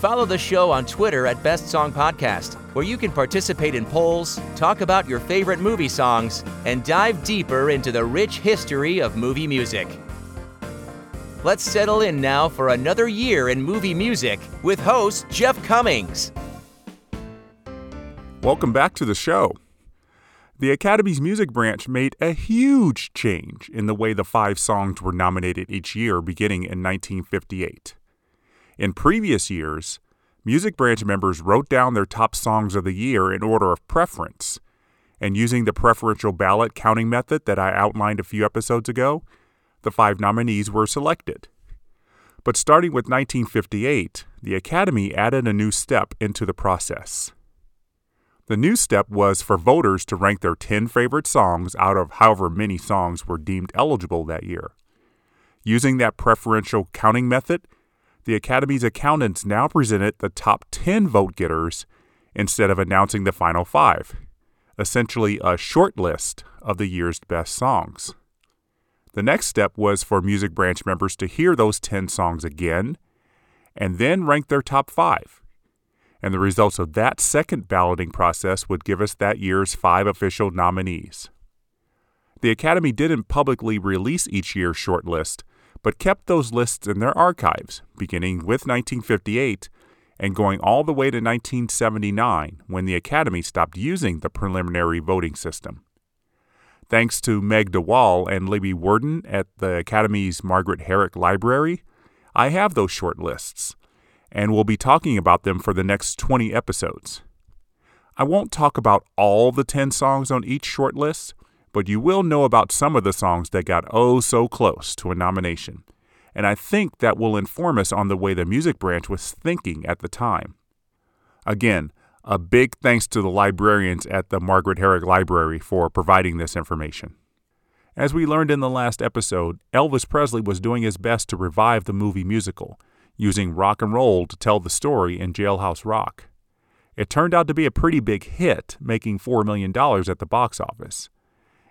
Follow the show on Twitter at Best Song Podcast, where you can participate in polls, talk about your favorite movie songs, and dive deeper into the rich history of movie music. Let's settle in now for another year in movie music with host Jeff Commings. Welcome back to the show. The Academy's music branch made a huge change in the way the five songs were nominated each year beginning in 1958. In previous years, music branch members wrote down their top songs of the year in order of preference, and using the preferential ballot counting method that I outlined a few episodes ago, the five nominees were selected. But starting with 1958, the Academy added a new step into the process. The new step was for voters to rank their 10 favorite songs out of however many songs were deemed eligible that year. Using that preferential counting method, the Academy's accountants now presented the top 10 vote getters instead of announcing the final five, essentially a short list of the year's best songs. The next step was for music branch members to hear those 10 songs again and then rank their top five. And the results of that second balloting process would give us that year's five official nominees. The Academy didn't publicly release each year's shortlist but kept those lists in their archives, beginning with 1958 and going all the way to 1979 when the Academy stopped using the preliminary voting system. Thanks to Meg DeWall and Libby Worden at the Academy's Margaret Herrick Library, I have those short lists, and we'll be talking about them for the next 20 episodes. I won't talk about all the 10 songs on each short list, but you will know about some of the songs that got oh so close to a nomination. And I think that will inform us on the way the music branch was thinking at the time. Again, a big thanks to the librarians at the Margaret Herrick Library for providing this information. As we learned in the last episode, Elvis Presley was doing his best to revive the movie musical, using rock and roll to tell the story in Jailhouse Rock. It turned out to be a pretty big hit, making $4 million at the box office.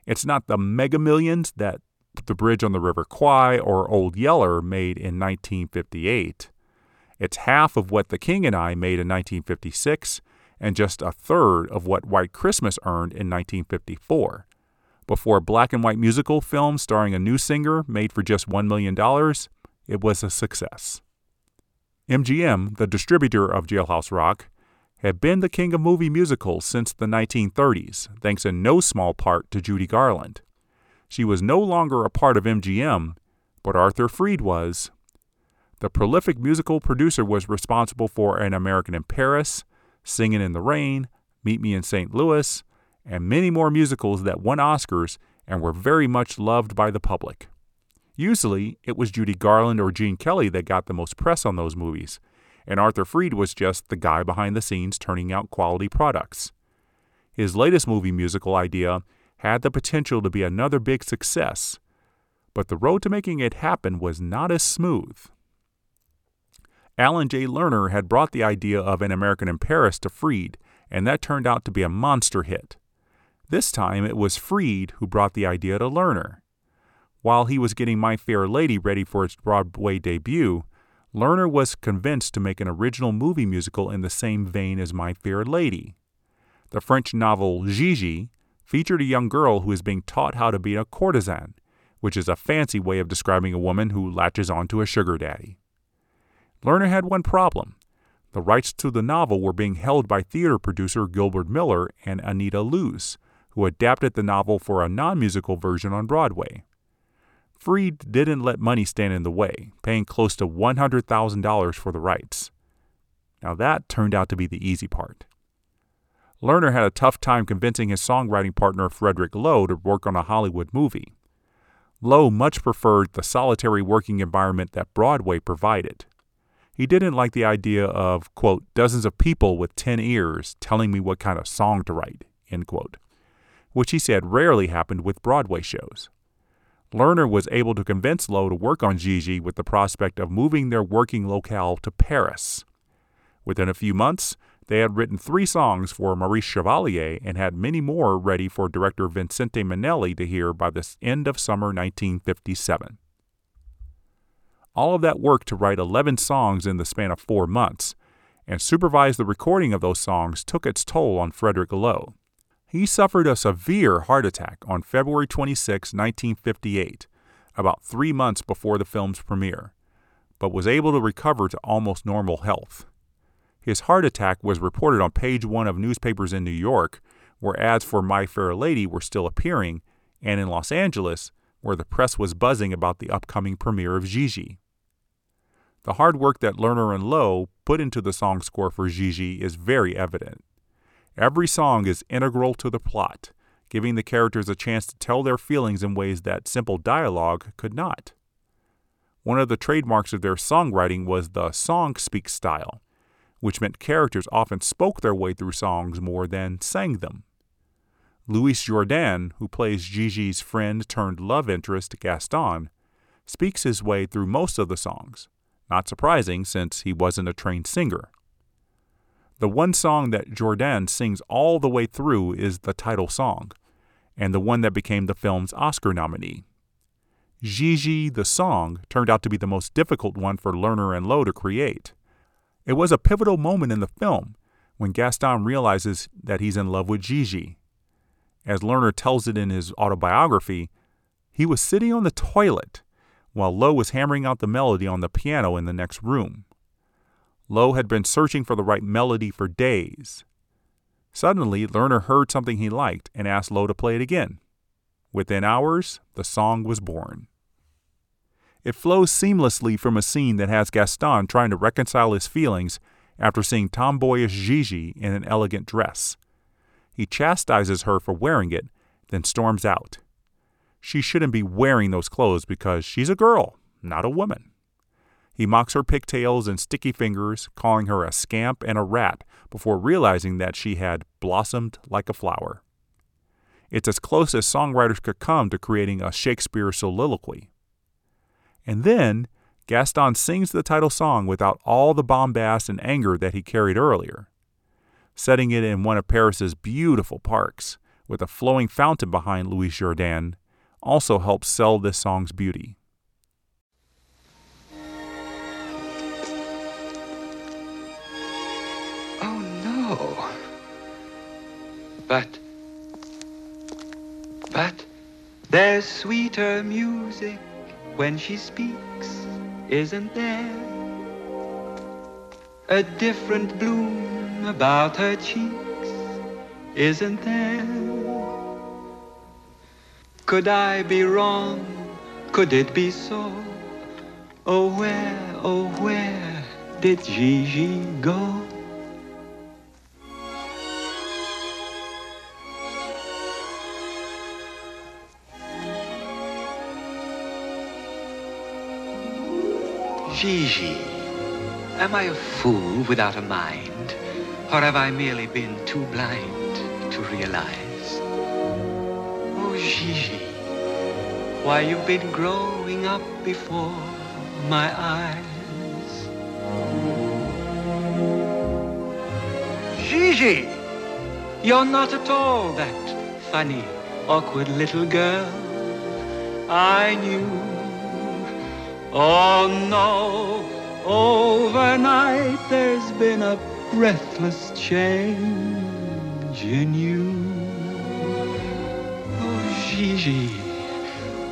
It's not the mega millions that The Bridge on the River Kwai or Old Yeller made in 1958. It's half of what The King and I made in 1956 and just a third of what White Christmas earned in 1954. Before a black and white musical film starring a new singer made for just $1 million, it was a success. MGM, the distributor of Jailhouse Rock, had been the king of movie musicals since the 1930s, thanks in no small part to Judy Garland. She was no longer a part of MGM, but Arthur Freed was. The prolific musical producer was responsible for An American in Paris, Singin' in the Rain, Meet Me in St. Louis, and many more musicals that won Oscars and were very much loved by the public. Usually, it was Judy Garland or Gene Kelly that got the most press on those movies, and Arthur Freed was just the guy behind the scenes turning out quality products. His latest movie musical idea had the potential to be another big success, but the road to making it happen was not as smooth. Alan J. Lerner had brought the idea of An American in Paris to Freed, and that turned out to be a monster hit. This time it was Freed who brought the idea to Lerner. While he was getting My Fair Lady ready for its Broadway debut, Lerner was convinced to make an original movie musical in the same vein as My Fair Lady. The French novel Gigi featured a young girl who is being taught how to be a courtesan, which is a fancy way of describing a woman who latches onto a sugar daddy. Lerner had one problem. The rights to the novel were being held by theater producer Gilbert Miller and Anita Loos, who adapted the novel for a non musical version on Broadway. Freed didn't let money stand in the way, paying close to $100,000 for the rights. Now, that turned out to be the easy part. Lerner had a tough time convincing his songwriting partner Frederick Loewe to work on a Hollywood movie. Loewe much preferred the solitary working environment that Broadway provided. He didn't like the idea of, quote, dozens of people with 10 ears telling me what kind of song to write, end quote, which he said rarely happened with Broadway shows. Lerner was able to convince Loewe to work on Gigi with the prospect of moving their working locale to Paris. Within a few months, they had written three songs for Maurice Chevalier and had many more ready for director Vincente Minnelli to hear by the end of summer 1957 all of that work to write 11 songs in the span of four months, and supervise the recording of those songs took its toll on Frederick Loewe. He suffered a severe heart attack on February 26, 1958, about three months before the film's premiere, but was able to recover to almost normal health. His heart attack was reported on page one of newspapers in New York, where ads for My Fair Lady were still appearing, and in Los Angeles, where the press was buzzing about the upcoming premiere of Gigi. The hard work that Lerner and Loewe put into the song score for Gigi is very evident. Every song is integral to the plot, giving the characters a chance to tell their feelings in ways that simple dialogue could not. One of the trademarks of their songwriting was the song speak style, which meant characters often spoke their way through songs more than sang them. Louis Jourdan, who plays Gigi's friend turned love interest Gaston, speaks his way through most of the songs, not surprising since he wasn't a trained singer. The one song that Jourdan sings all the way through is the title song, and the one that became the film's Oscar nominee. Gigi, the song, turned out to be the most difficult one for Lerner and Loewe to create. It was a pivotal moment in the film when Gaston realizes that he's in love with Gigi. As Lerner tells it in his autobiography, he was sitting on the toilet while Loewe was hammering out the melody on the piano in the next room. Loewe had been searching for the right melody for days. Suddenly, Lerner heard something he liked and asked Loewe to play it again. Within hours, the song was born. It flows seamlessly from a scene that has Gaston trying to reconcile his feelings after seeing tomboyish Gigi in an elegant dress. He chastises her for wearing it, then storms out she shouldn't be wearing those clothes because she's a girl, not a woman. He mocks her pigtails and sticky fingers, calling her a scamp and a rat before realizing that she had blossomed like a flower. It's as close as songwriters could come to creating a Shakespeare soliloquy. And then, Gaston sings the title song without all the bombast and anger that he carried earlier, setting it in one of Paris's beautiful parks, with a flowing fountain behind Louis Jourdan also helps sell this song's beauty. But, but, there's sweeter music when she speaks, isn't there? A different bloom about her cheeks, isn't there? Could I be wrong? Could it be so? Oh, where, oh, where did Gigi go? Gigi, am I a fool without a mind? Or have I merely been too blind to realize? Oh, Gigi, why you've been growing up before my eyes. Gigi, you're not at all that funny, awkward little girl I knew. Oh no, overnight there's been a breathless change in you. Oh, Gigi,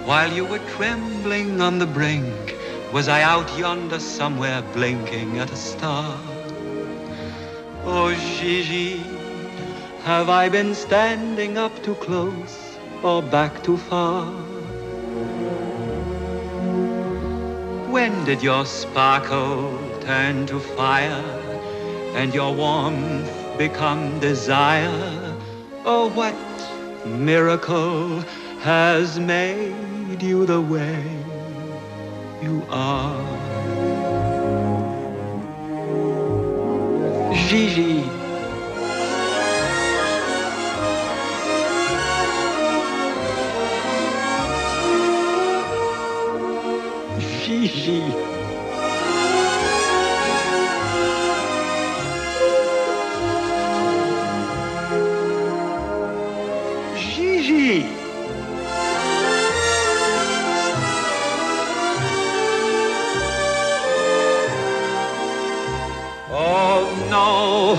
while you were trembling on the brink, was I out yonder somewhere blinking at a star? Oh, Gigi, have I been standing up too close or back too far? When did your sparkle turn to fire and your warmth become desire? Oh, what miracle has made you the way you are. Gigi. Gigi. Gigi. Oh no,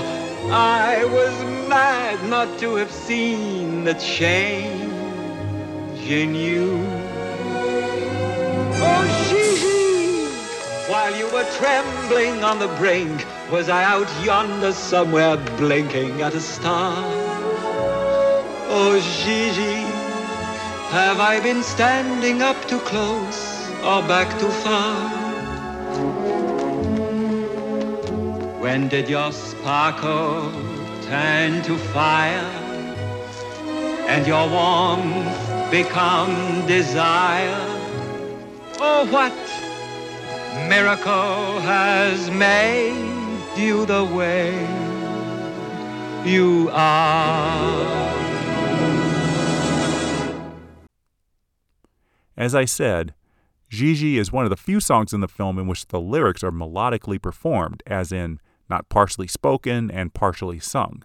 I was mad not to have seen the change in you. Trembling on the brink, was I out yonder somewhere blinking at a star? Oh, Gigi, have I been standing up too close or back too far? When did your sparkle turn to fire and your warmth become desire? Oh, what miracle has made you the way you are? As I said, Gigi is one of the few songs in the film in which the lyrics are melodically performed, as in not partially spoken and partially sung.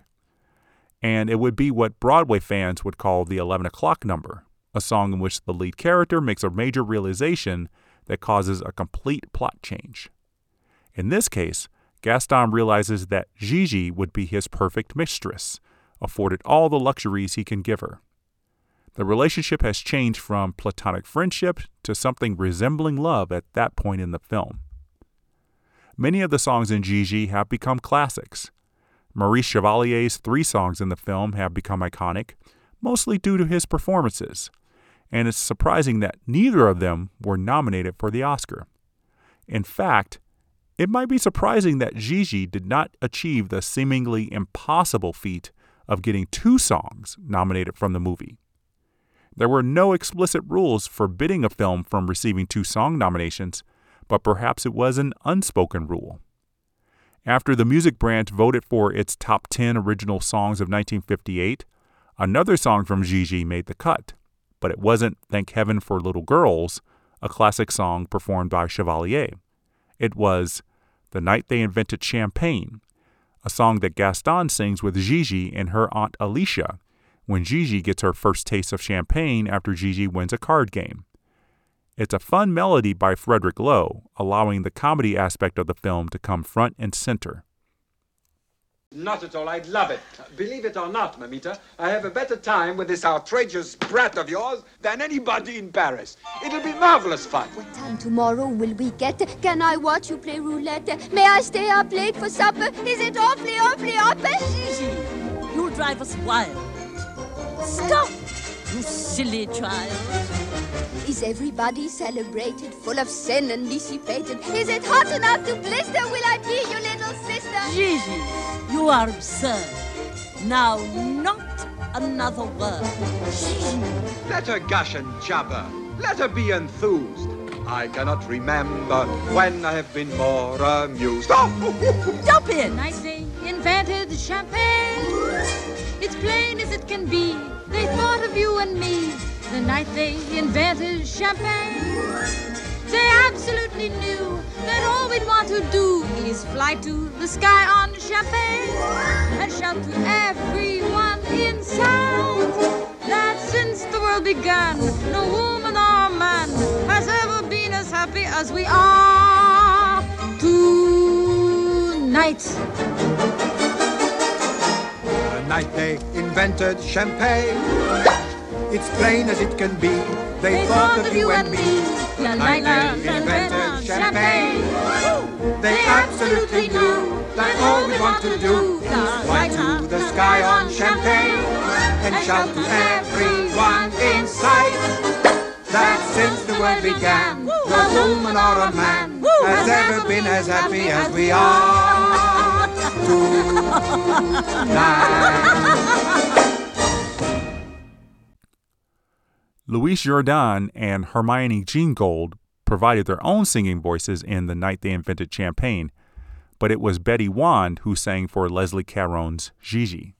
And it would be what Broadway fans would call the 11 o'clock number, a song in which the lead character makes a major realization that causes a complete plot change. In this case, Gaston realizes that Gigi would be his perfect mistress, afforded all the luxuries he can give her. The relationship has changed from platonic friendship to something resembling love at that point in the film. Many of the songs in Gigi have become classics. Maurice Chevalier's three songs in the film have become iconic, mostly due to his performances, and it's surprising that neither of them were nominated for the Oscar. In fact, it might be surprising that Gigi did not achieve the seemingly impossible feat of getting two songs nominated from the movie. There were no explicit rules forbidding a film from receiving two song nominations, but perhaps it was an unspoken rule. After the music branch voted for its top 10 original songs of 1958, another song from Gigi made the cut, but it wasn't Thank Heaven for Little Girls, a classic song performed by Chevalier. It was The Night They Invented Champagne, a song that Gaston sings with Gigi and her aunt Alicia when Gigi gets her first taste of champagne after Gigi wins a card game. It's a fun melody by Frederick Loewe, allowing the comedy aspect of the film to come front and center. Not at all. I'd love it. Believe it or not, Mamita, I have a better time with this outrageous brat of yours than anybody in Paris. It'll be marvelous fun. What time tomorrow will we get? Can I watch you play roulette? May I stay up late for supper? Is it awfully, awfully awful? Gigi, you'll drive us wild. Stop, you silly child. Is everybody celebrated, full of sin and dissipated? Is it hot enough to blister? Will I be your little sister? Gigi, you are absurd. Now, not another word. Gigi. Let her gush and jabber. Let her be enthused. I cannot remember when I have been more amused. Oh! Stop it! night they invented champagne. It's plain as it can be. They thought of you and me the night they invented champagne. They absolutely knew that all we'd want to do is fly to the sky on champagne and shout to everyone in sight that since the world began, no woman or man has ever been as happy as we are tonight. The night they invented champagne. It's plain as it can be. They, thought of you and me. The night they invented champagne. They absolutely knew that all we want to do is fly to the sky on champagne and shout to everyone in sight that since the world began, no woman or a man has ever been as happy as we are tonight. Louise Jourdan and Hermione Gingold provided their own singing voices in The Night They Invented Champagne, but it was Betty Wand who sang for Leslie Caron's Gigi.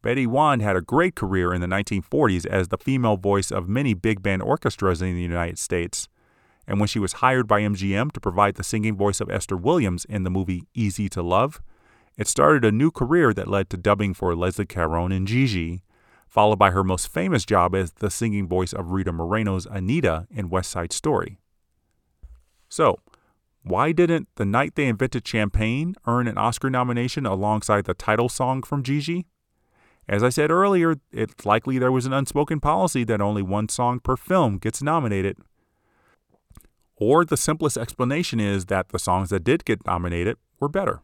Betty Wand had a great career in the 1940s as the female voice of many big band orchestras in the United States, and when she was hired by MGM to provide the singing voice of Esther Williams in the movie Easy to Love, it started a new career that led to dubbing for Leslie Caron and Gigi, followed by her most famous job as the singing voice of Rita Moreno's Anita in West Side Story. So, why didn't The Night They Invented Champagne earn an Oscar nomination alongside the title song from Gigi? As I said earlier, it's likely there was an unspoken policy that only one song per film gets nominated. Or the simplest explanation is that the songs that did get nominated were better.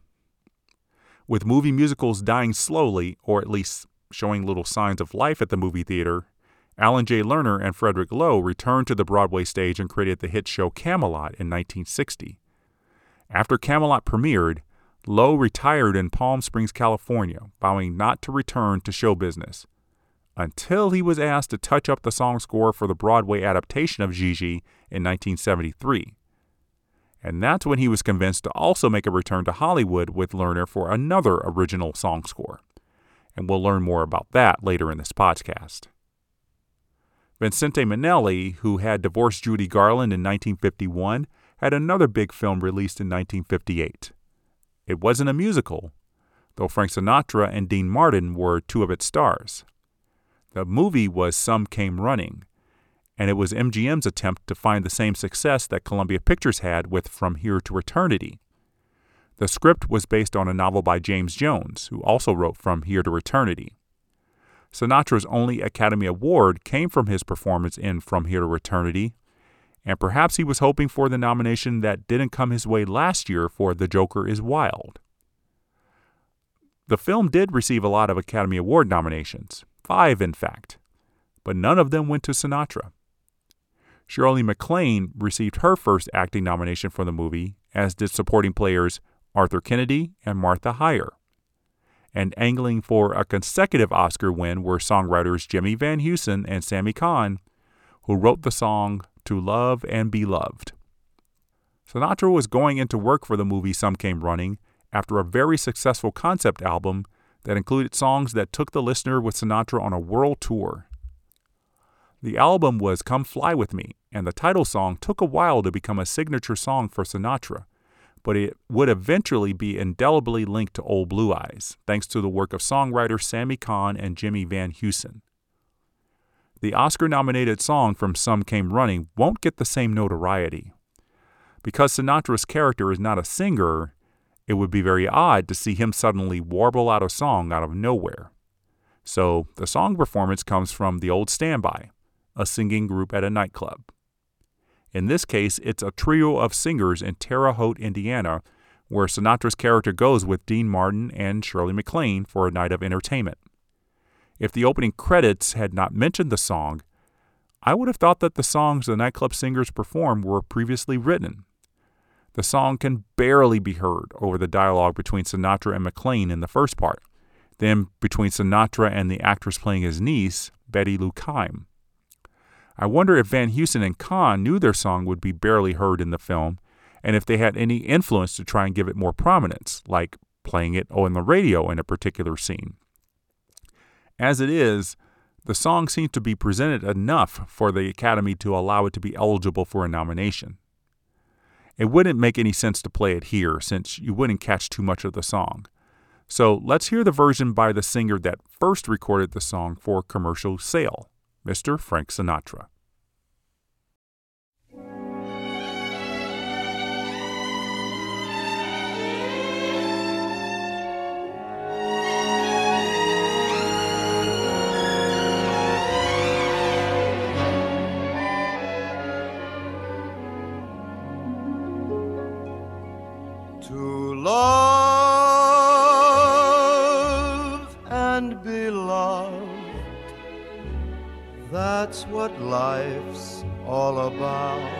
With movie musicals dying slowly, or at least showing little signs of life at the movie theater, Alan J. Lerner and Frederick Loewe returned to the Broadway stage and created the hit show Camelot in 1960. After Camelot premiered, Loewe retired in Palm Springs, California, vowing not to return to show business until he was asked to touch up the song score for the Broadway adaptation of Gigi in 1973. And that's when he was convinced to also make a return to Hollywood with Lerner for another original song score. And we'll learn more about that later in this podcast. Vincente Minnelli, who had divorced Judy Garland in 1951, had another big film released in 1958. It wasn't a musical, though Frank Sinatra and Dean Martin were two of its stars. The movie was Some Came Running, and it was MGM's attempt to find the same success that Columbia Pictures had with From Here to Eternity. The script was based on a novel by James Jones, who also wrote From Here to Eternity. Sinatra's only Academy Award came from his performance in From Here to Eternity, and perhaps he was hoping for the nomination that didn't come his way last year for The Joker is Wild. The film did receive a lot of Academy Award nominations, five in fact, but none of them went to Sinatra. Shirley MacLaine received her first acting nomination for the movie, as did supporting players Arthur Kennedy and Martha Hyer. And angling for a consecutive Oscar win were songwriters Jimmy Van Heusen and Sammy Cahn, who wrote the song To Love and Be Loved. Sinatra was going into work for the movie Some Came Running after a very successful concept album that included songs that took the listener with Sinatra on a world tour. The album was Come Fly With Me, and the title song took a while to become a signature song for Sinatra, but it would eventually be indelibly linked to Old Blue Eyes, thanks to the work of songwriter Sammy Cahn and Jimmy Van Heusen. The Oscar nominated song from Some Came Running won't get the same notoriety. Because Sinatra's character is not a singer, it would be very odd to see him suddenly warble out a song out of nowhere. So the song performance comes from The Old Standby, a singing group at a nightclub. In this case, it's a trio of singers in Terre Haute, Indiana, where Sinatra's character goes with Dean Martin and Shirley MacLaine for a night of entertainment. If the opening credits had not mentioned the song, I would have thought that the songs the nightclub singers perform were previously written. The song can barely be heard over the dialogue between Sinatra and MacLaine in the first part, then between Sinatra and the actress playing his niece, Betty Lou Keim. I wonder if Van Heusen and Cahn knew their song would be barely heard in the film, and if they had any influence to try and give it more prominence, like playing it on the radio in a particular scene. As it is, the song seems to be presented enough for the Academy to allow it to be eligible for a nomination. It wouldn't make any sense to play it here since you wouldn't catch too much of the song. So let's hear the version by the singer that first recorded the song for commercial sale. Mr. Frank Sinatra. To love that's what life's all about.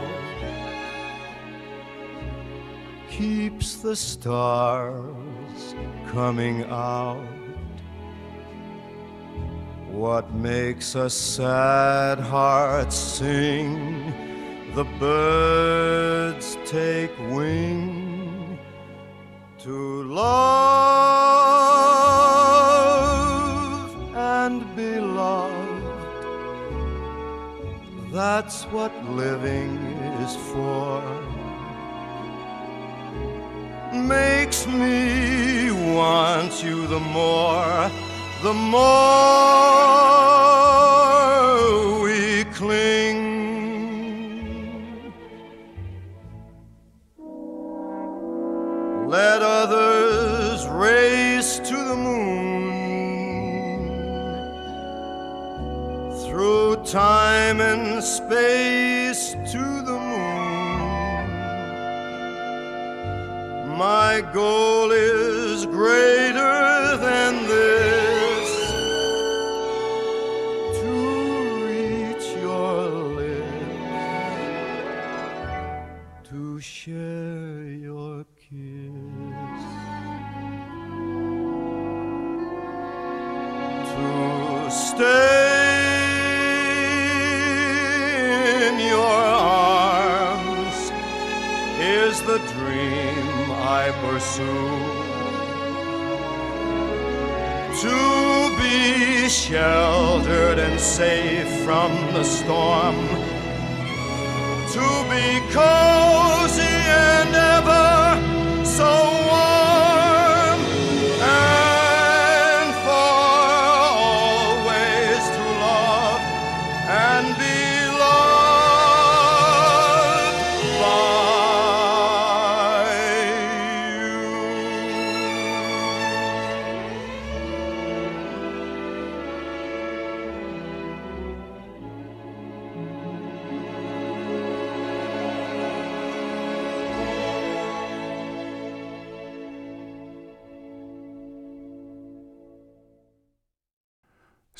Keeps the stars coming out. What makes a sad heart sing? The birds take wing to love and be loved. That's what living is for. Makes me want you the more, the more we cling. Goal is sheltered and safe from the storm. To be cozy and ever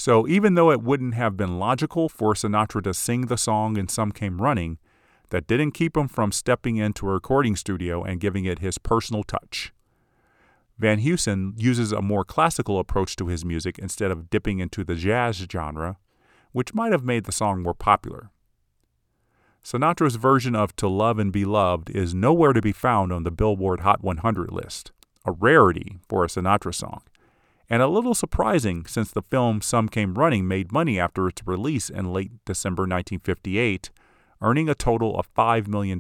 So, even though it wouldn't have been logical for Sinatra to sing the song and Some Came Running, that didn't keep him from stepping into a recording studio and giving it his personal touch. Van Heusen uses a more classical approach to his music instead of dipping into the jazz genre, which might have made the song more popular. Sinatra's version of To Love and Be Loved is nowhere to be found on the Billboard Hot 100 list, a rarity for a Sinatra song, and a little surprising since the film Some Came Running made money after its release in late December 1958, earning a total of $5 million.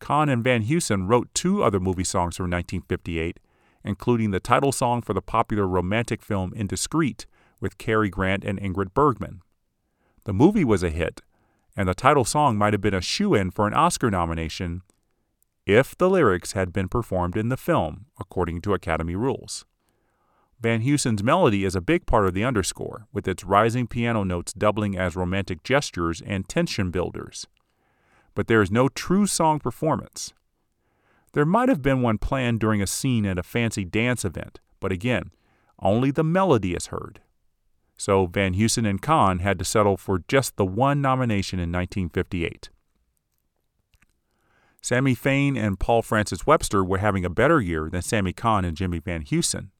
Cahn and Van Heusen wrote two other movie songs from 1958, including the title song for the popular romantic film Indiscreet with Cary Grant and Ingrid Bergman. The movie was a hit, and the title song might have been a shoe in for an Oscar nomination if the lyrics had been performed in the film, according to Academy rules. Van Heusen's melody is a big part of the underscore, with its rising piano notes doubling as romantic gestures and tension builders. But there is no true song performance. There might have been one planned during a scene at a fancy dance event, but again, only the melody is heard. So Van Heusen and Cahn had to settle for just the one nomination in 1958. Sammy Fain and Paul Francis Webster were having a better year than Sammy Cahn and Jimmy Van Heusen.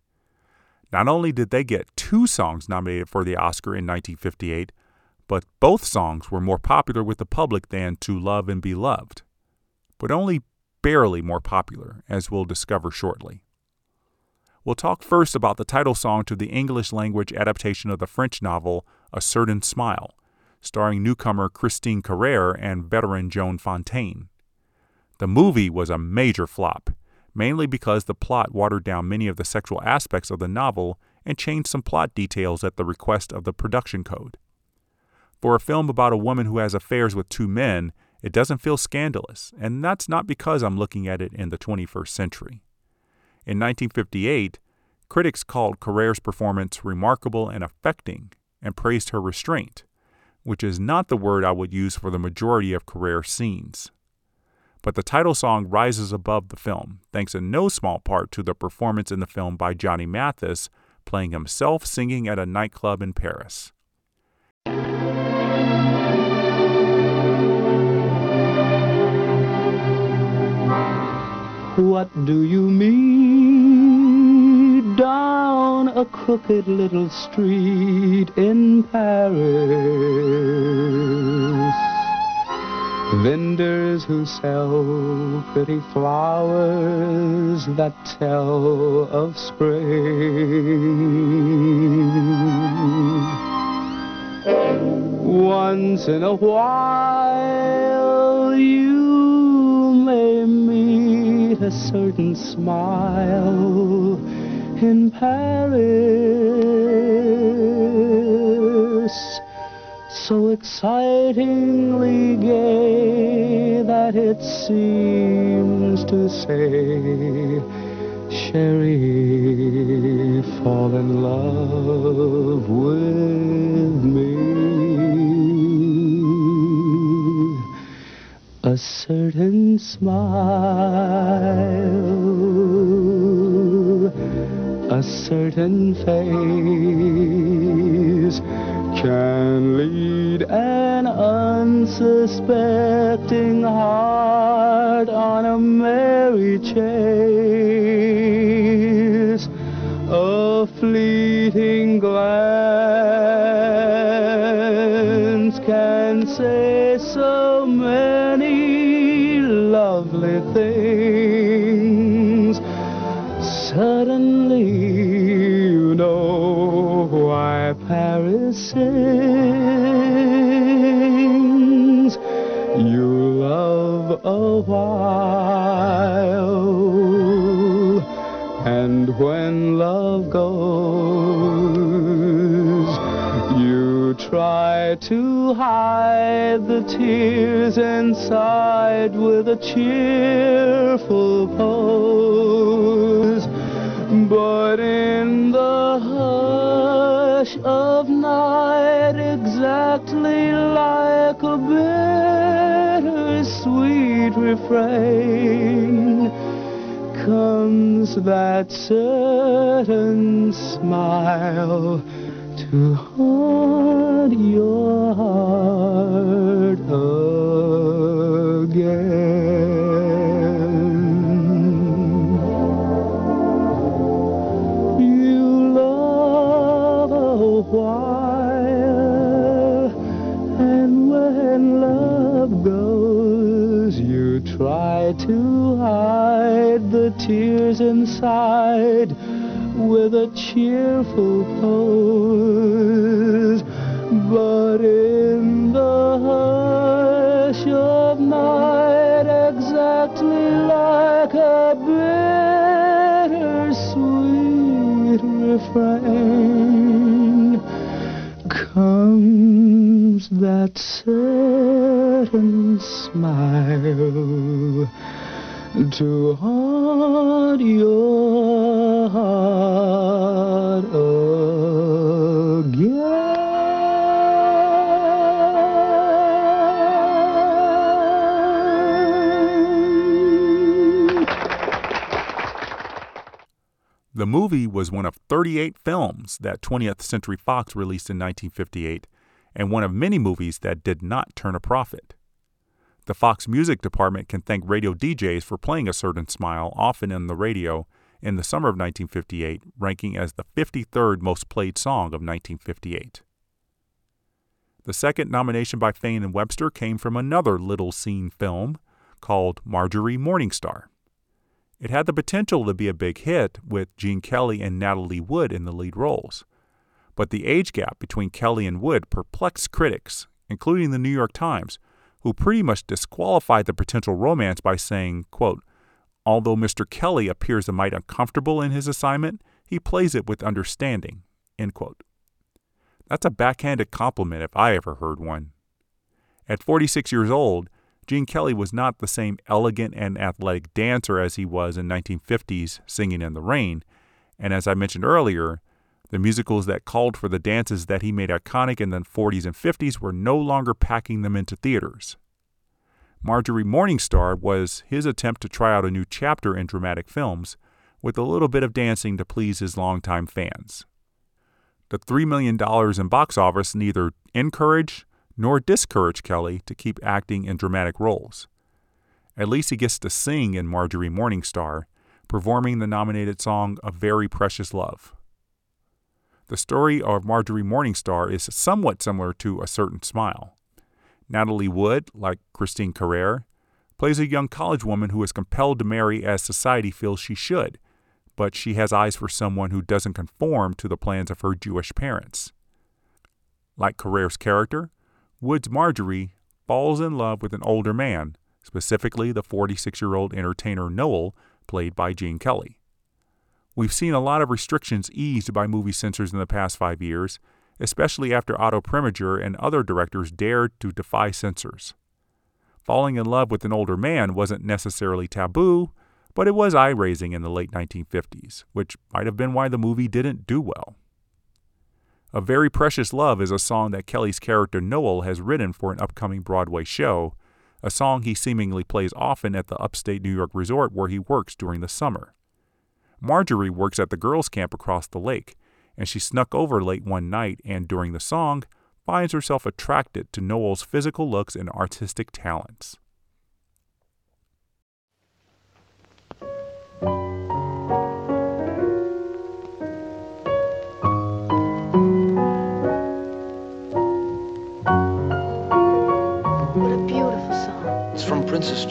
Not only did they get two songs nominated for the Oscar in 1958, but both songs were more popular with the public than To Love and Be Loved, but only barely more popular, as we'll discover shortly. We'll talk first about the title song to the English language adaptation of the French novel A Certain Smile, starring newcomer Christine Carrere and veteran Joan Fontaine. The movie was a major flop, mainly because the plot watered down many of the sexual aspects of the novel and changed some plot details at the request of the production code. For a film about a woman who has affairs with two men, it doesn't feel scandalous, and that's not because I'm looking at it in the 21st century. In 1958, critics called Carrere's performance remarkable and affecting and praised her restraint, which is not the word I would use for the majority of Carrere's scenes. But the title song rises above the film, thanks in no small part to the performance in the film by Johnny Mathis playing himself singing at a nightclub in Paris. What do you mean down a crooked little street in Paris? Vendors who sell pretty flowers that tell of spring. Once in a while you may meet a certain smile in Paris so excitingly gay that it seems to say, Sherry, fall in love with me. A certain smile, a certain face can lead an unsuspecting heart on a merry chase. A fleeting glance can say so many lovely things. Suddenly you know why Paris sings. You love a while, and when love goes, you try to hide the tears inside with a cheerful pose. But in the hush of night, exactly like a bittersweet refrain, comes that certain smile to haunt your heart again. While, and when love goes, you try to hide the tears inside with a cheerful pose. But in the hush of night, exactly like a bittersweet refrain, comes that certain smile to haunt your heart again. The movie was one of 38 films that 20th Century Fox released in 1958 and one of many movies that did not turn a profit. The Fox music department can thank radio DJs for playing a certain smile often in the radio in the summer of 1958, ranking as the 53rd most played song of 1958. The second nomination by Fain and Webster came from another little seen film called Marjorie Morningstar. It had the potential to be a big hit with Gene Kelly and Natalie Wood in the lead roles. But the age gap between Kelly and Wood perplexed critics, including the New York Times, who pretty much disqualified the potential romance by saying, quote, Although Mr. Kelly appears a mite uncomfortable in his assignment, he plays it with understanding. End quote. That's a backhanded compliment if I ever heard one. At 46 years old, Gene Kelly was not the same elegant and athletic dancer as he was in 1950s Singing in the Rain, and as I mentioned earlier, the musicals that called for the dances that he made iconic in the 40s and 50s were no longer packing them into theaters. Marjorie Morningstar was his attempt to try out a new chapter in dramatic films, with a little bit of dancing to please his longtime fans. The $3 million in box office neither encouraged nor discourage Kelly to keep acting in dramatic roles. At least he gets to sing in Marjorie Morningstar, performing the nominated song A Very Precious Love. The story of Marjorie Morningstar is somewhat similar to A Certain Smile. Natalie Wood, like Christine Carrere, plays a young college woman who is compelled to marry as society feels she should, but she has eyes for someone who doesn't conform to the plans of her Jewish parents. Like Carrere's character, Wood's Marjorie falls in love with an older man, specifically the 46 year old entertainer Noel, played by Gene Kelly. We've seen a lot of restrictions eased by movie censors in the past five years, especially after Otto Preminger and other directors dared to defy censors. Falling in love with an older man wasn't necessarily taboo, but it was eye raising in the late 1950s, which might have been why the movie didn't do well. A Very Precious Love is a song that Kelly's character Noel has written for an upcoming Broadway show, a song he seemingly plays often at the upstate New York resort where he works during the summer. Marjorie works at the girls' camp across the lake, and she snuck over late one night and during the song finds herself attracted to Noel's physical looks and artistic talents.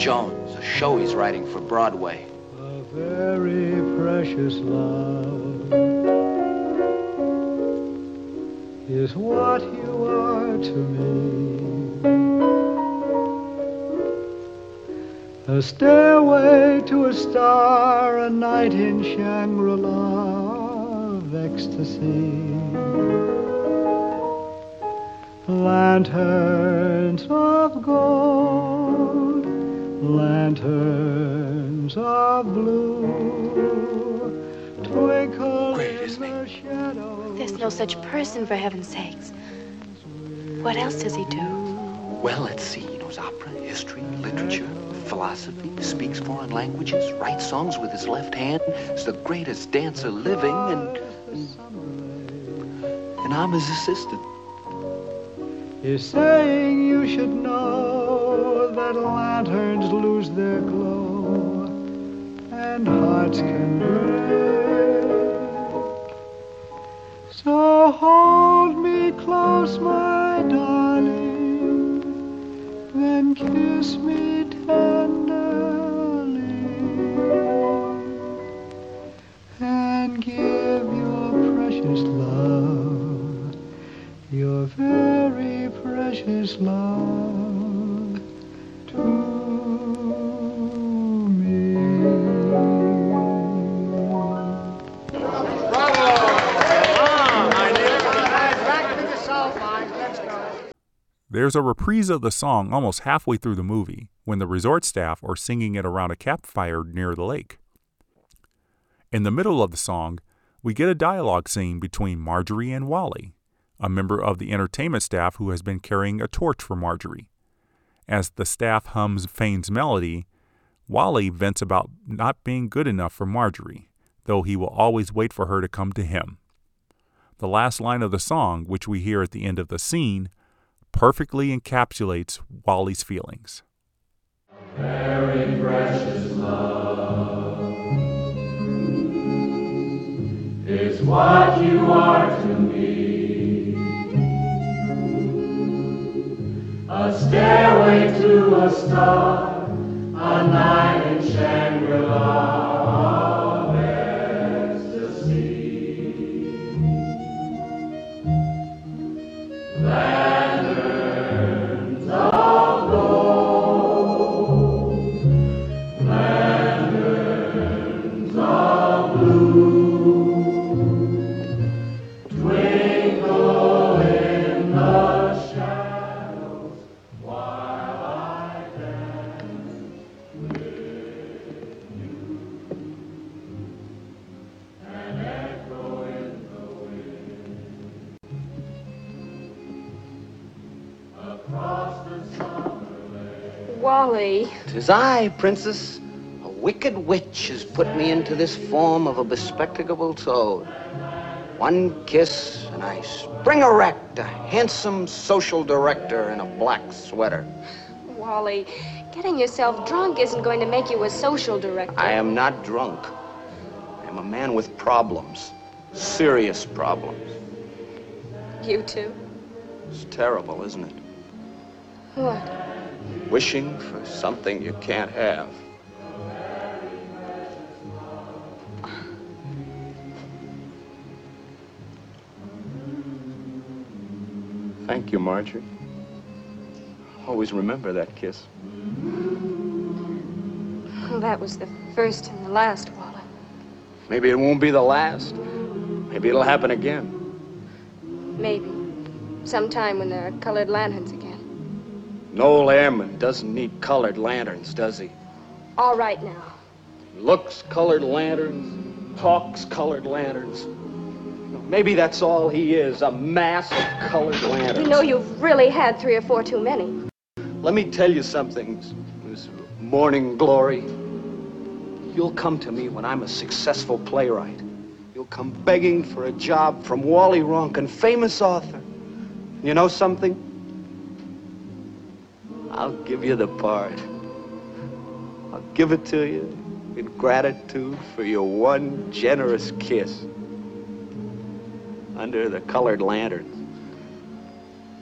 Jones, a show he's writing for Broadway. A very precious love is what you are to me. A stairway to a star, a night in Shangri-La of ecstasy. Lanterns of gold, lanterns of blue, twinkle in the shadows. There's no such person, for heaven's sakes. What else does he do? Well, let's see. He knows opera, history, literature, philosophy, speaks foreign languages, writes songs with his left hand, is the greatest dancer living, and. and, and I'm his assistant. is saying you should know that lanterns lose their glow and hearts can break. So hold me close, my darling, then kiss me There's a reprise of the song almost halfway through the movie when the resort staff are singing it around a campfire near the lake. In the middle of the song, we get a dialogue scene between Marjorie and Wally, a member of the entertainment staff who has been carrying a torch for Marjorie. As the staff hums Fain's melody, Wally vents about not being good enough for Marjorie, though he will always wait for her to come to him. The last line of the song, which we hear at the end of the scene, perfectly encapsulates Wally's feelings. Very precious love is what you are to me. A stairway to a star, a night in Shangri-La Tis I, princess. A wicked witch has put me into this form of a bespectacled toad. One kiss, and I spring erect, a handsome social director in a black sweater. Wally, getting yourself drunk isn't going to make you a social director. I am not drunk. I am a man with problems. Serious problems. You too. It's terrible, isn't it? What? Wishing for something you can't have. Thank you, Marjorie. Always remember that kiss. Well, that was the first and the last, Wally. Maybe it won't be the last. Maybe it'll happen again. Maybe. Sometime when there are colored lanterns again. Noel Airman doesn't need colored lanterns, does he? All right now. Looks colored lanterns, talks colored lanterns. Maybe that's all he is, a mass of colored lanterns. You know you've really had three or four too many. Let me tell you something, Miss Morning Glory. You'll come to me when I'm a successful playwright. You'll come begging for a job from Wally Ronkin, famous author. You know something? I'll give you the part. I'll give it to you in gratitude for your one generous kiss under the colored lanterns.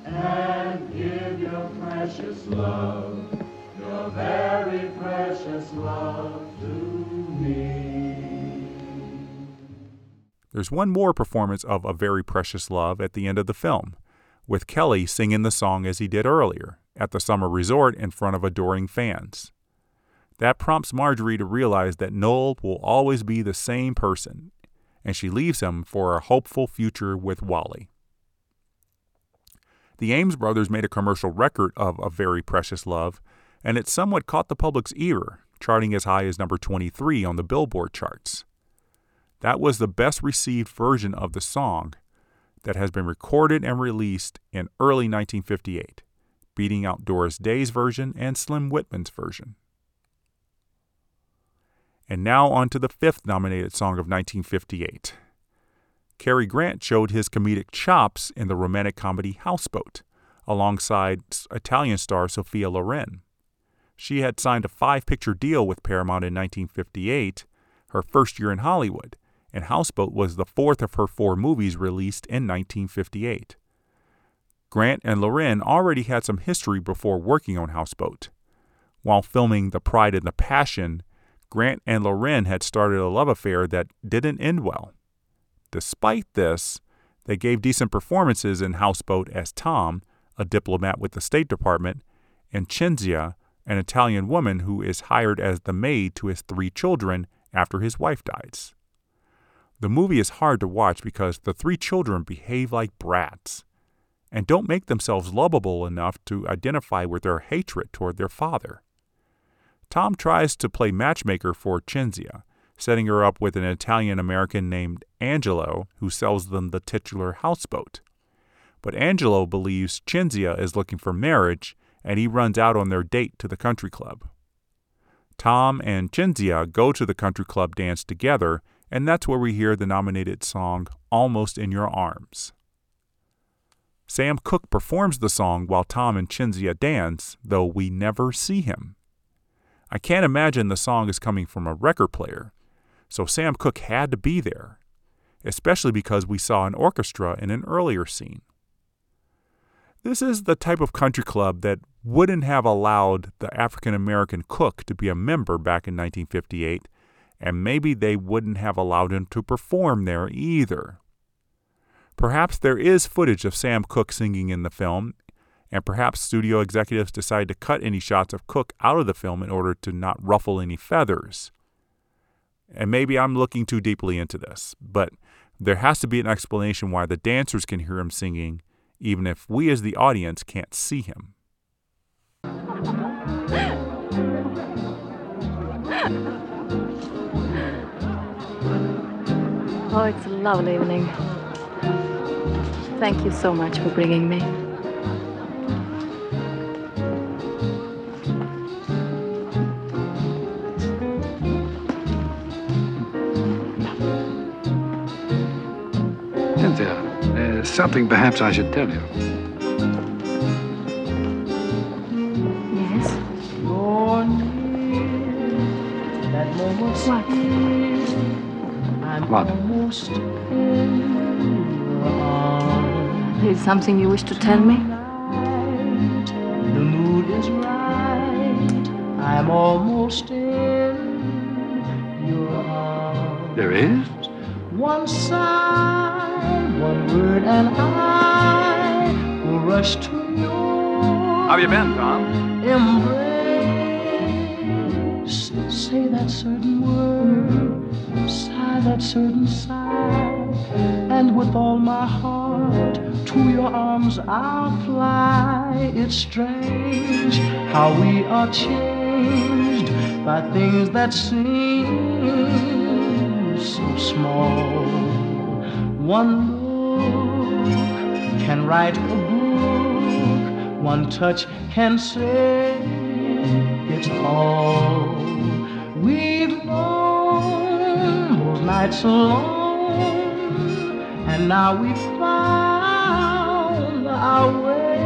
And give your precious love, your very precious love to me. There's one more performance of A Very Precious Love at the end of the film, with Kelly singing the song as he did earlier, at the summer resort in front of adoring fans. That prompts Marjorie to realize that Noel will always be the same person, and she leaves him for a hopeful future with Wally. The Ames brothers made a commercial record of A Very Precious Love, and it somewhat caught the public's ear, charting as high as number 23 on the Billboard charts. That was the best received version of the song that has been recorded and released in early 1958, beating out Doris Day's version and Slim Whitman's version. And now on to the fifth nominated song of 1958. Cary Grant showed his comedic chops in the romantic comedy Houseboat, alongside Italian star Sophia Loren. She had signed a five picture deal with Paramount in 1958, her first year in Hollywood, and Houseboat was the fourth of her four movies released in 1958. Grant and Loren already had some history before working on Houseboat. While filming The Pride and the Passion, Grant and Loren had started a love affair that didn't end well. Despite this, they gave decent performances in Houseboat as Tom, a diplomat with the State Department, and Cinzia, an Italian woman who is hired as the maid to his three children after his wife dies. The movie is hard to watch because the three children behave like brats and don't make themselves lovable enough to identify with their hatred toward their father. Tom tries to play matchmaker for Cinzia, setting her up with an Italian American named Angelo who sells them the titular houseboat. But Angelo believes Cinzia is looking for marriage and he runs out on their date to the country club. Tom and Cinzia go to the country club dance together, and that's where we hear the nominated song Almost in Your Arms. Sam Cooke performs the song while Tom and Cinzia dance, though we never see him. I can't imagine the song is coming from a record player, so Sam Cooke had to be there, especially because we saw an orchestra in an earlier scene. This is the type of country club that wouldn't have allowed the African American cook to be a member back in 1958, and maybe they wouldn't have allowed him to perform there either. Perhaps there is footage of Sam Cooke singing in the film, and perhaps studio executives decide to cut any shots of Cooke out of the film in order to not ruffle any feathers. And maybe I'm looking too deeply into this, but there has to be an explanation why the dancers can hear him singing, even if we as the audience can't see him. Oh, it's a lovely evening. Thank you so much for bringing me. Cinzia, there's something perhaps I should tell you. Yes? What? What? Is something you wish to tell me? The moon I'm almost in your arms. There is? One sign, one word, and I will rush to your How have you been, Tom? embrace. Say that certain word, sigh that certain sigh, with all my heart to your arms I'll fly. It's strange how we are changed by things that seem so small. One look can write a book. One touch can say it's all we've known those nights alone, and now we've found our way.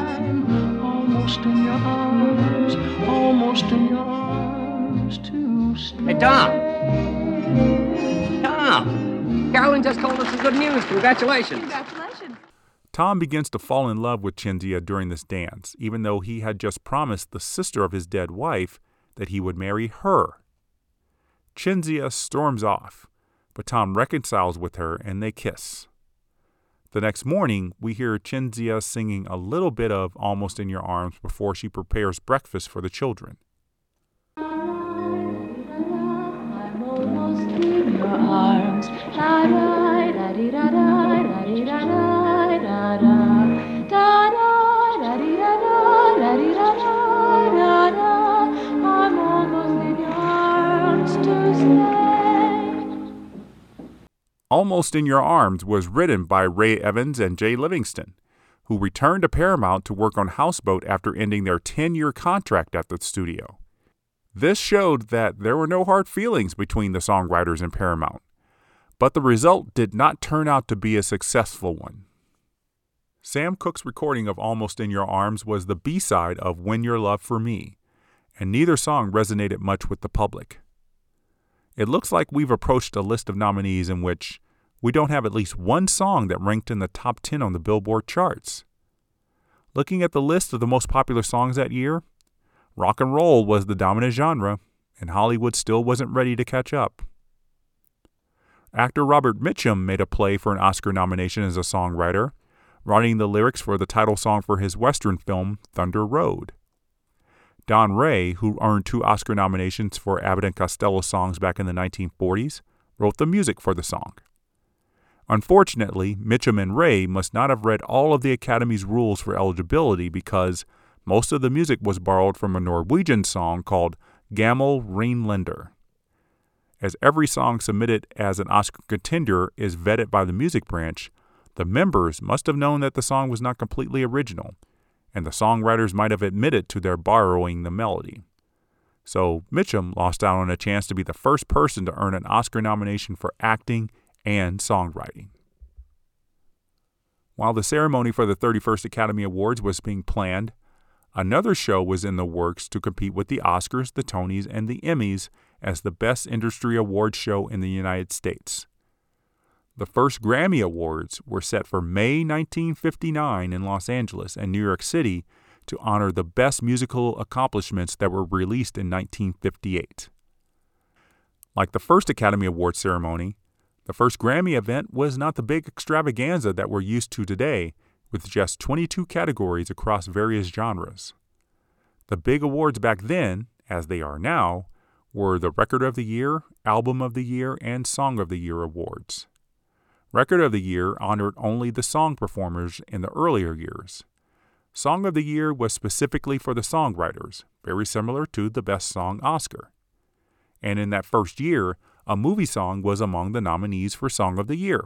I'm almost in your arms, almost in your arms to stay. Hey, Tom. Tom. Carolyn just called us some good news. Congratulations. Congratulations. Tom begins to fall in love with Cinzia during this dance, even though he had just promised the sister of his dead wife that he would marry her. Cinzia storms off, but Tom reconciles with her and they kiss. The next morning, we hear Cinzia singing a little bit of Almost in Your Arms before she prepares breakfast for the children. Almost in Your Arms was written by Ray Evans and Jay Livingston, who returned to Paramount to work on Houseboat after ending their 10 year contract at the studio. This showed that there were no hard feelings between the songwriters and Paramount, but the result did not turn out to be a successful one. Sam Cooke's recording of Almost in Your Arms was the B side of When Your Love for Me, and neither song resonated much with the public. It looks like we've approached a list of nominees in which we don't have at least one song that ranked in the top 10 on the Billboard charts. Looking at the list of the most popular songs that year, rock and roll was the dominant genre, and Hollywood still wasn't ready to catch up. Actor Robert Mitchum made a play for an Oscar nomination as a songwriter, writing the lyrics for the title song for his Western film Thunder Road. Don Raye, who earned two Oscar nominations for Abbott and Costello songs back in the 1940s, wrote the music for the song. Unfortunately, Mitchum and Raye must not have read all of the Academy's rules for eligibility because most of the music was borrowed from a Norwegian song called Gammel Rhinelander. As every song submitted as an Oscar contender is vetted by the music branch, the members must have known that the song was not completely original, and the songwriters might have admitted to their borrowing the melody. So Mitchum lost out on a chance to be the first person to earn an Oscar nomination for acting and songwriting. While the ceremony for the 31st Academy Awards was being planned, another show was in the works to compete with the Oscars, the Tonys, and the Emmys as the best industry award show in the United States. The first Grammy Awards were set for May 1959 in Los Angeles and New York City to honor the best musical accomplishments that were released in 1958. Like the first Academy Awards ceremony, the first Grammy event was not the big extravaganza that we're used to today, with just 22 categories across various genres. The big awards back then, as they are now, were the Record of the Year, Album of the Year, and Song of the Year awards. Record of the Year honored only the song performers in the earlier years. Song of the Year was specifically for the songwriters, very similar to the Best Song Oscar. And in that first year, a movie song was among the nominees for Song of the Year.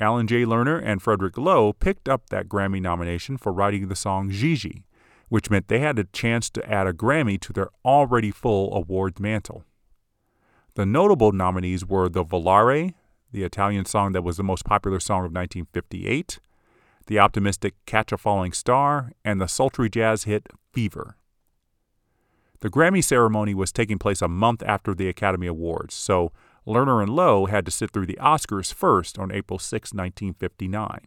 Alan Jay Lerner and Frederick Loewe picked up that Grammy nomination for writing the song Gigi, which meant they had a chance to add a Grammy to their already full awards mantle. The notable nominees were the Volare, the Italian song that was the most popular song of 1958, the optimistic Catch a Falling Star, and the sultry jazz hit Fever. The Grammy ceremony was taking place a month after the Academy Awards, so Lerner and Loewe had to sit through the Oscars first on April 6, 1959.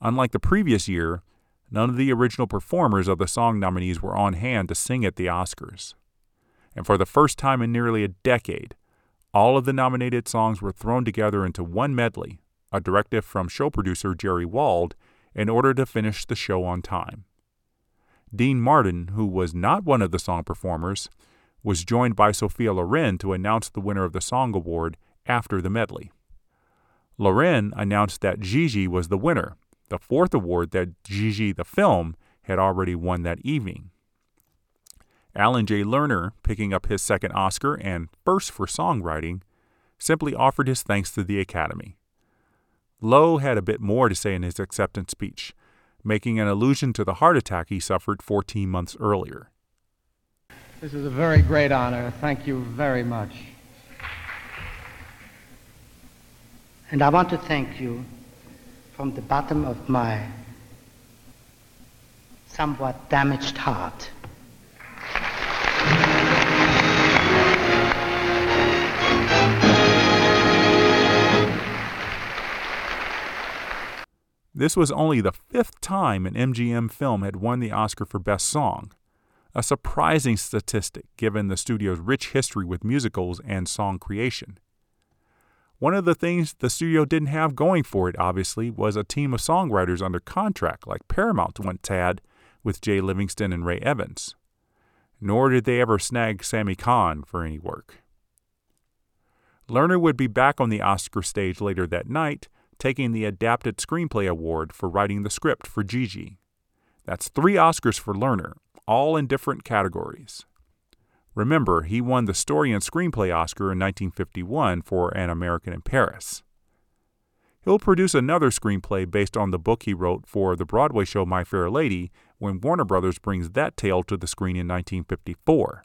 Unlike the previous year, none of the original performers of the song nominees were on hand to sing at the Oscars. And for the first time in nearly a decade, all of the nominated songs were thrown together into one medley, a directive from show producer Jerry Wald, in order to finish the show on time. Dean Martin, who was not one of the song performers, was joined by Sophia Loren to announce the winner of the Song Award after the medley. Loren announced that Gigi was the winner, the fourth award that Gigi the film had already won that evening. Alan Jay Lerner, picking up his second Oscar and first for songwriting, simply offered his thanks to the Academy. Loewe had a bit more to say in his acceptance speech, making an allusion to the heart attack he suffered 14 months earlier. This is a very great honor. Thank you very much. And I want to thank you from the bottom of my somewhat damaged heart. This was only the fifth time an MGM film had won the Oscar for Best Song, a surprising statistic given the studio's rich history with musicals and song creation. One of the things the studio didn't have going for it, obviously, was a team of songwriters under contract like Paramount once had with Jay Livingston and Ray Evans. Nor did they ever snag Sammy Cahn for any work. Lerner would be back on the Oscar stage later that night taking the Adapted Screenplay Award for writing the script for Gigi. That's three Oscars for Lerner, all in different categories. Remember, he won the Story and Screenplay Oscar in 1951 for An American in Paris. He'll produce another screenplay based on the book he wrote for the Broadway show My Fair Lady when Warner Brothers brings that tale to the screen in 1954.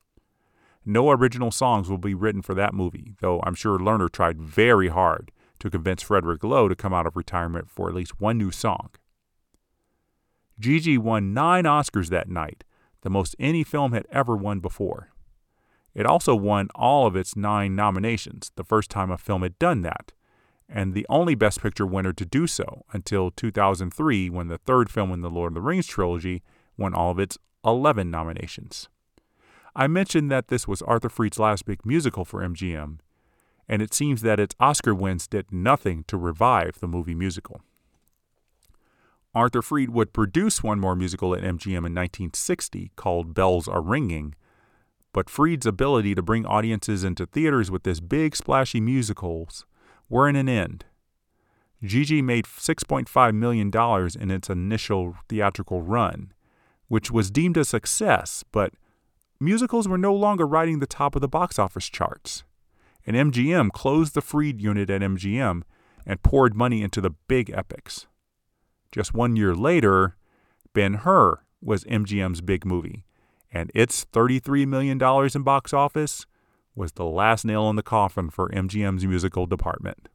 No original songs will be written for that movie, though I'm sure Lerner tried very hard to convince Frederick Loewe to come out of retirement for at least one new song. Gigi won nine Oscars that night, the most any film had ever won before. It also won all of its nine nominations, the first time a film had done that, and the only Best Picture winner to do so until 2003 when the third film in the Lord of the Rings trilogy won all of its 11 nominations. I mentioned that this was Arthur Freed's last big musical for MGM, and it seems that its Oscar wins did nothing to revive the movie musical. Arthur Freed would produce one more musical at MGM in 1960 called Bells Are Ringing, but Freed's ability to bring audiences into theaters with this big splashy musicals were in an end. Gigi made $6.5 million in its initial theatrical run, which was deemed a success, but musicals were no longer riding the top of the box office charts and MGM closed the Freed unit at MGM and poured money into the big epics. Just one year later, Ben Hur was MGM's big movie, and its $33 million in box office was the last nail in the coffin for MGM's musical department.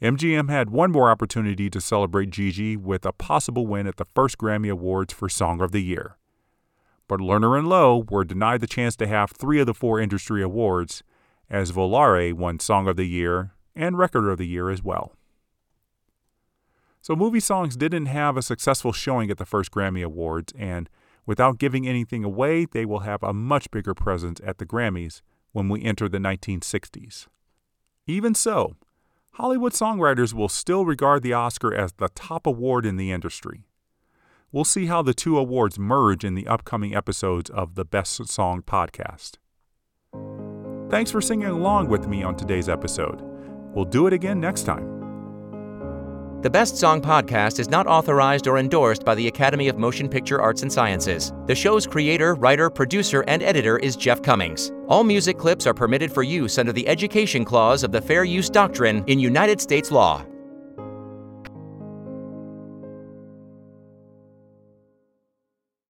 MGM had one more opportunity to celebrate Gigi with a possible win at the first Grammy Awards for Song of the Year. But Lerner and Loewe were denied the chance to have three of the four industry awards as Volare won Song of the Year and Record of the Year as well. So, movie songs didn't have a successful showing at the first Grammy Awards, and without giving anything away, they will have a much bigger presence at the Grammys when we enter the 1960s. Even so, Hollywood songwriters will still regard the Oscar as the top award in the industry. We'll see how the two awards merge in the upcoming episodes of the Best Song podcast. Thanks for singing along with me on today's episode. We'll do it again next time. The Best Song podcast is not authorized or endorsed by the Academy of Motion Picture Arts and Sciences. The show's creator, writer, producer, and editor is Jeff Commings. All music clips are permitted for use under the Education Clause of the Fair Use Doctrine in United States law.